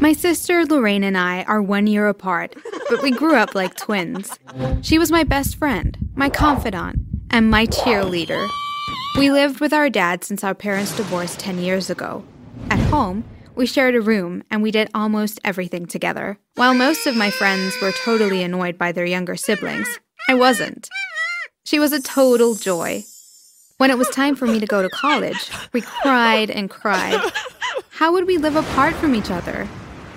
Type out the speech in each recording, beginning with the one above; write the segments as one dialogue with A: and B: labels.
A: My sister Lorraine and I are one year apart, but we grew up like twins. She was my best friend, my confidant, and my cheerleader. We lived with our dad since our parents divorced 10 years ago. At home, we shared a room and we did almost everything together. While most of my friends were totally annoyed by their younger siblings, I wasn't. She was a total joy. When it was time for me to go to college, we cried and cried. How would we live apart from each other?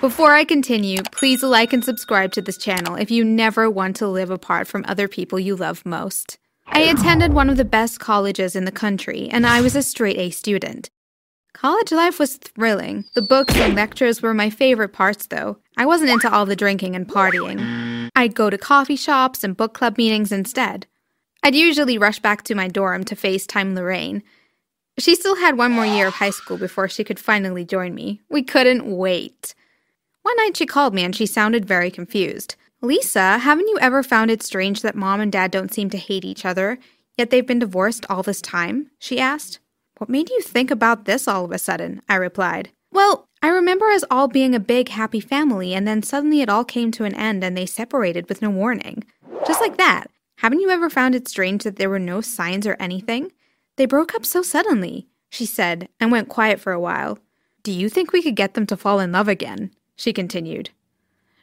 A: Before I continue, please like and subscribe to this channel if you never want to live apart from other people you love most. I attended one of the best colleges in the country, and I was a straight A student. College life was thrilling. The books and lectures were my favorite parts, though. I wasn't into all the drinking and partying. I'd go to coffee shops and book club meetings instead. I'd usually rush back to my dorm to FaceTime Lorraine. She still had one more year of high school before she could finally join me. We couldn't wait. One night she called me and she sounded very confused. Lisa, haven't you ever found it strange that mom and dad don't seem to hate each other, yet they've been divorced all this time? She asked. What made you think about this all of a sudden? I replied. Well, I remember us all being a big, happy family, and then suddenly it all came to an end and they separated with no warning. Just like that. Haven't you ever found it strange that there were no signs or anything? They broke up so suddenly, she said, and went quiet for a while. Do you think we could get them to fall in love again? She continued.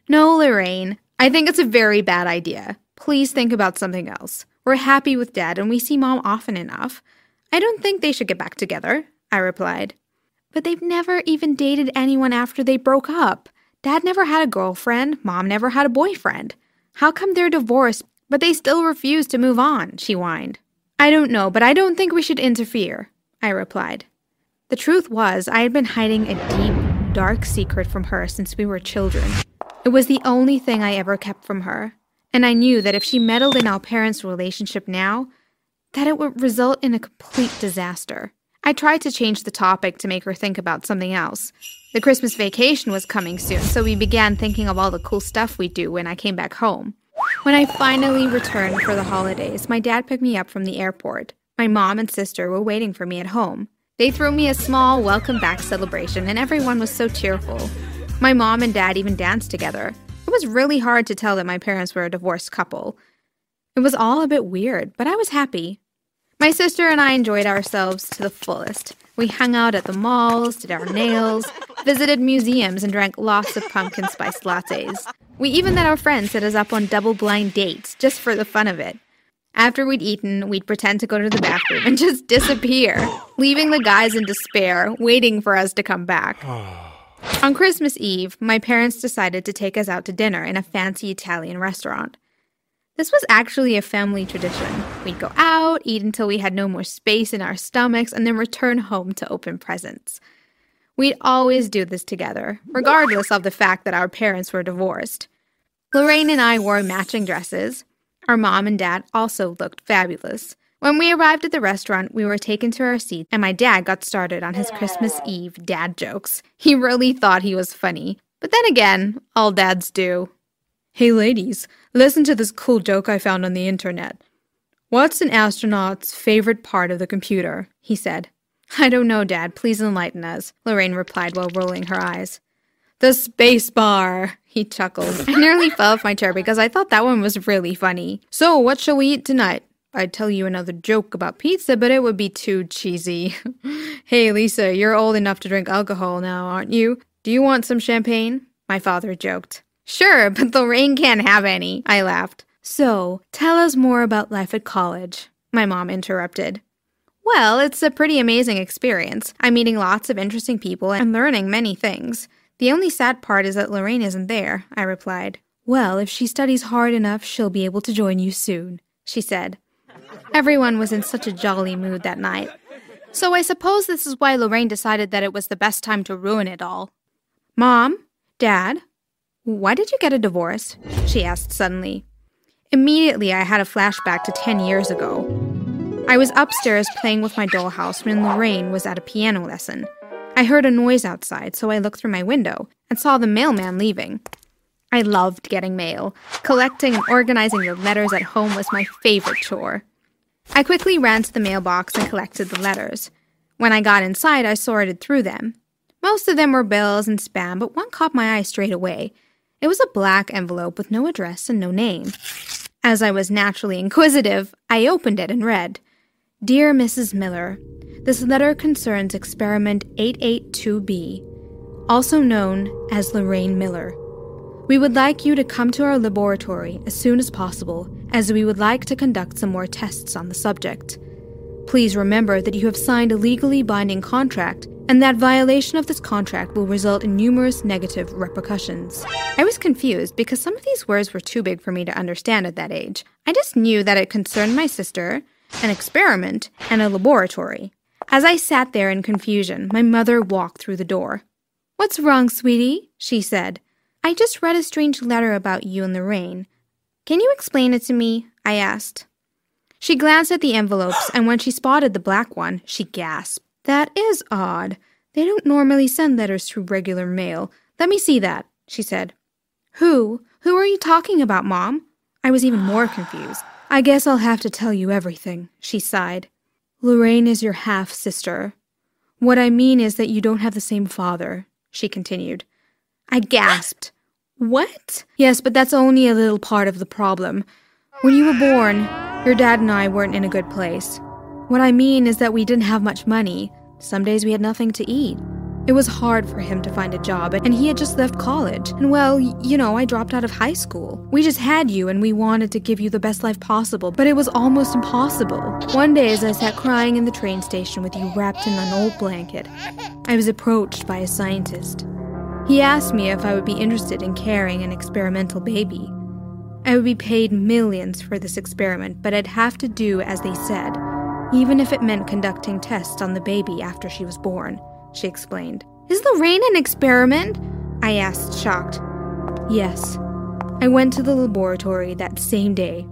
A: No, Lorraine, I think it's a very bad idea. Please think about something else. We're happy with Dad and we see Mom often enough. I don't think they should get back together, I replied. But they've never even dated anyone after they broke up. Dad never had a girlfriend, Mom never had a boyfriend. How come they're divorced but they still refuse to move on, she whined. I don't know, but I don't think we should interfere, I replied. The truth was, I had been hiding a deep, dark secret from her since we were children. It was the only thing I ever kept from her, and I knew that if she meddled in our parents' relationship now, that it would result in a complete disaster. I tried to change the topic to make her think about something else. The Christmas vacation was coming soon, so we began thinking of all the cool stuff we'd do when I came back home. When I finally returned for the holidays, my dad picked me up from the airport. My mom and sister were waiting for me at home. They threw me a small welcome back celebration, and everyone was so cheerful. My mom and dad even danced together. It was really hard to tell that my parents were a divorced couple. It was all a bit weird, but I was happy. My sister and I enjoyed ourselves to the fullest. We hung out at the malls, did our nails, visited museums, and drank lots of pumpkin spice lattes. We even let our friends set us up on double blind dates just for the fun of it. After we'd eaten, we'd pretend to go to the bathroom and just disappear, leaving the guys in despair, waiting for us to come back. On Christmas Eve, my parents decided to take us out to dinner in a fancy Italian restaurant. This was actually a family tradition. We'd go out, eat until we had no more space in our stomachs, and then return home to open presents. We'd always do this together, regardless of the fact that our parents were divorced. Lorraine and I wore matching dresses. Our mom and dad also looked fabulous. When we arrived at the restaurant, we were taken to our seats, and my dad got started on his Christmas Eve dad jokes. He really thought he was funny. But then again, all dads do. Hey ladies, listen to this cool joke I found on the internet. What's an astronaut's favorite part of the computer? he said. I don't know, Dad. Please enlighten us, Lorraine replied while rolling her eyes. The space bar, he chuckled. I nearly fell off my chair because I thought that one was really funny. So, what shall we eat tonight? I'd tell you another joke about pizza, but it would be too cheesy. hey, Lisa, you're old enough to drink alcohol now, aren't you? Do you want some champagne? My father joked. Sure, but Lorraine can't have any, I laughed. So, tell us more about life at college, my mom interrupted. Well, it's a pretty amazing experience. I'm meeting lots of interesting people and learning many things. The only sad part is that Lorraine isn't there, I replied. Well, if she studies hard enough, she'll be able to join you soon, she said. Everyone was in such a jolly mood that night. So I suppose this is why Lorraine decided that it was the best time to ruin it all. Mom? Dad? Why did you get a divorce? She asked suddenly. Immediately, I had a flashback to 10 years ago. I was upstairs playing with my dollhouse when Lorraine was at a piano lesson. I heard a noise outside, so I looked through my window and saw the mailman leaving. I loved getting mail. Collecting and organizing the letters at home was my favorite chore. I quickly ran to the mailbox and collected the letters. When I got inside, I sorted through them. Most of them were bills and spam, but one caught my eye straight away. It was a black envelope with no address and no name. As I was naturally inquisitive, I opened it and read Dear Mrs. Miller, this letter concerns experiment 882B, also known as Lorraine Miller. We would like you to come to our laboratory as soon as possible, as we would like to conduct some more tests on the subject. Please remember that you have signed a legally binding contract and that violation of this contract will result in numerous negative repercussions. I was confused because some of these words were too big for me to understand at that age. I just knew that it concerned my sister, an experiment, and a laboratory. As I sat there in confusion, my mother walked through the door. What's wrong, sweetie? she said. I just read a strange letter about you and rain. Can you explain it to me? I asked. She glanced at the envelopes, and when she spotted the black one, she gasped. That is odd. They don't normally send letters through regular mail. Let me see that, she said. Who? Who are you talking about, Mom? I was even more confused. I guess I'll have to tell you everything, she sighed. Lorraine is your half sister. What I mean is that you don't have the same father, she continued. I gasped. What? Yes, but that's only a little part of the problem. When you were born, your dad and I weren't in a good place. What I mean is that we didn't have much money. Some days we had nothing to eat. It was hard for him to find a job, and he had just left college. And well, you know, I dropped out of high school. We just had you, and we wanted to give you the best life possible, but it was almost impossible. One day, as I sat crying in the train station with you wrapped in an old blanket, I was approached by a scientist. He asked me if I would be interested in carrying an experimental baby. I would be paid millions for this experiment, but I'd have to do as they said even if it meant conducting tests on the baby after she was born, she explained. Is Lorraine an experiment? I asked, shocked. Yes. I went to the laboratory that same day.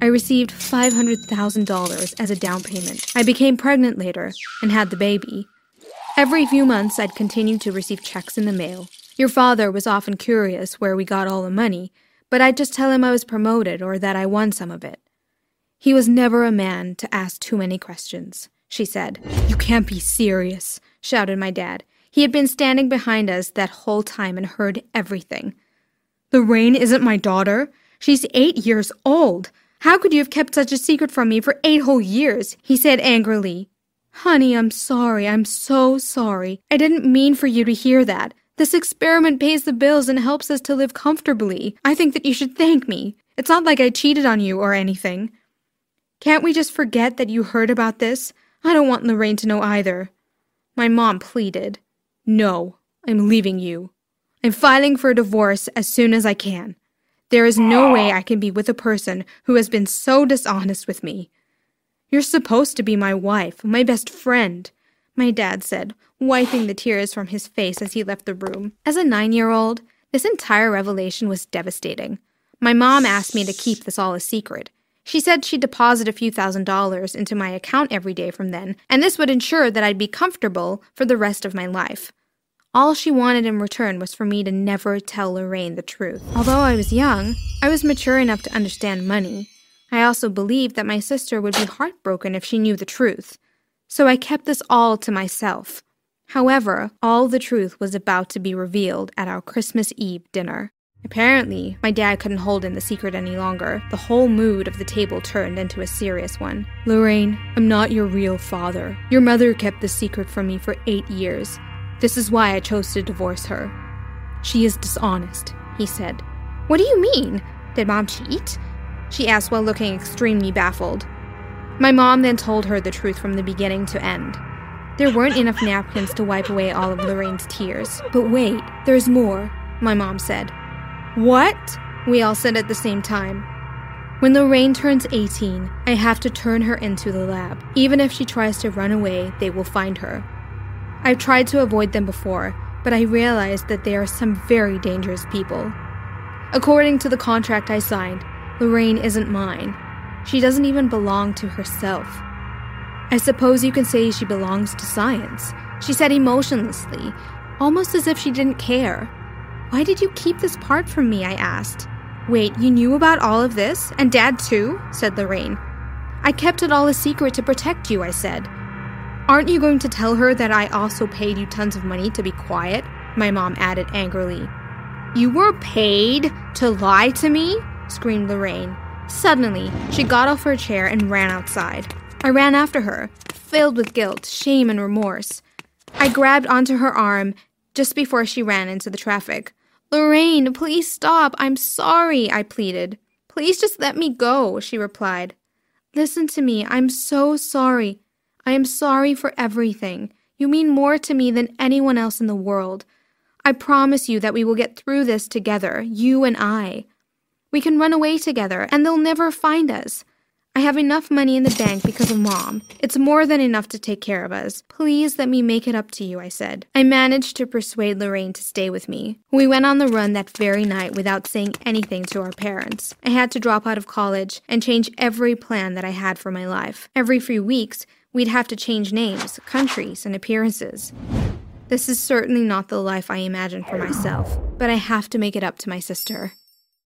A: I received $500,000 as a down payment. I became pregnant later and had the baby. Every few months, I'd continue to receive checks in the mail. Your father was often curious where we got all the money, but I'd just tell him I was promoted or that I won some of it. He was never a man to ask too many questions, she said. You can't be serious, shouted my dad. He had been standing behind us that whole time and heard everything. Lorraine isn't my daughter. She's eight years old. How could you have kept such a secret from me for eight whole years? He said angrily. Honey, I'm sorry. I'm so sorry. I didn't mean for you to hear that. This experiment pays the bills and helps us to live comfortably. I think that you should thank me. It's not like I cheated on you or anything. Can't we just forget that you heard about this? I don't want Lorraine to know either. My mom pleaded. No, I'm leaving you. I'm filing for a divorce as soon as I can. There is no way I can be with a person who has been so dishonest with me. You're supposed to be my wife, my best friend, my dad said, wiping the tears from his face as he left the room. As a nine year old, this entire revelation was devastating. My mom asked me to keep this all a secret, she said she'd deposit a few thousand dollars into my account every day from then, and this would ensure that I'd be comfortable for the rest of my life. All she wanted in return was for me to never tell Lorraine the truth. Although I was young, I was mature enough to understand money. I also believed that my sister would be heartbroken if she knew the truth. So I kept this all to myself. However, all the truth was about to be revealed at our Christmas Eve dinner. Apparently, my dad couldn't hold in the secret any longer. The whole mood of the table turned into a serious one. Lorraine, I'm not your real father. Your mother kept this secret from me for eight years. This is why I chose to divorce her. She is dishonest, he said. What do you mean? Did mom cheat? She asked while looking extremely baffled. My mom then told her the truth from the beginning to end. There weren't enough napkins to wipe away all of Lorraine's tears. But wait, there's more, my mom said. What? We all said at the same time. When Lorraine turns 18, I have to turn her into the lab. Even if she tries to run away, they will find her. I've tried to avoid them before, but I realized that they are some very dangerous people. According to the contract I signed, Lorraine isn't mine. She doesn't even belong to herself. I suppose you can say she belongs to science. She said emotionlessly, almost as if she didn't care. Why did you keep this part from me? I asked. Wait, you knew about all of this? And Dad too? said Lorraine. I kept it all a secret to protect you, I said. Aren't you going to tell her that I also paid you tons of money to be quiet? My mom added angrily. You were paid to lie to me? screamed Lorraine. Suddenly, she got off her chair and ran outside. I ran after her, filled with guilt, shame, and remorse. I grabbed onto her arm just before she ran into the traffic. Lorraine, please stop. I'm sorry, I pleaded. Please just let me go, she replied. Listen to me. I'm so sorry. I am sorry for everything. You mean more to me than anyone else in the world. I promise you that we will get through this together, you and I. We can run away together, and they'll never find us. I have enough money in the bank because of mom. It's more than enough to take care of us. Please let me make it up to you, I said. I managed to persuade Lorraine to stay with me. We went on the run that very night without saying anything to our parents. I had to drop out of college and change every plan that I had for my life. Every few weeks, we'd have to change names, countries, and appearances. This is certainly not the life I imagined for myself, but I have to make it up to my sister.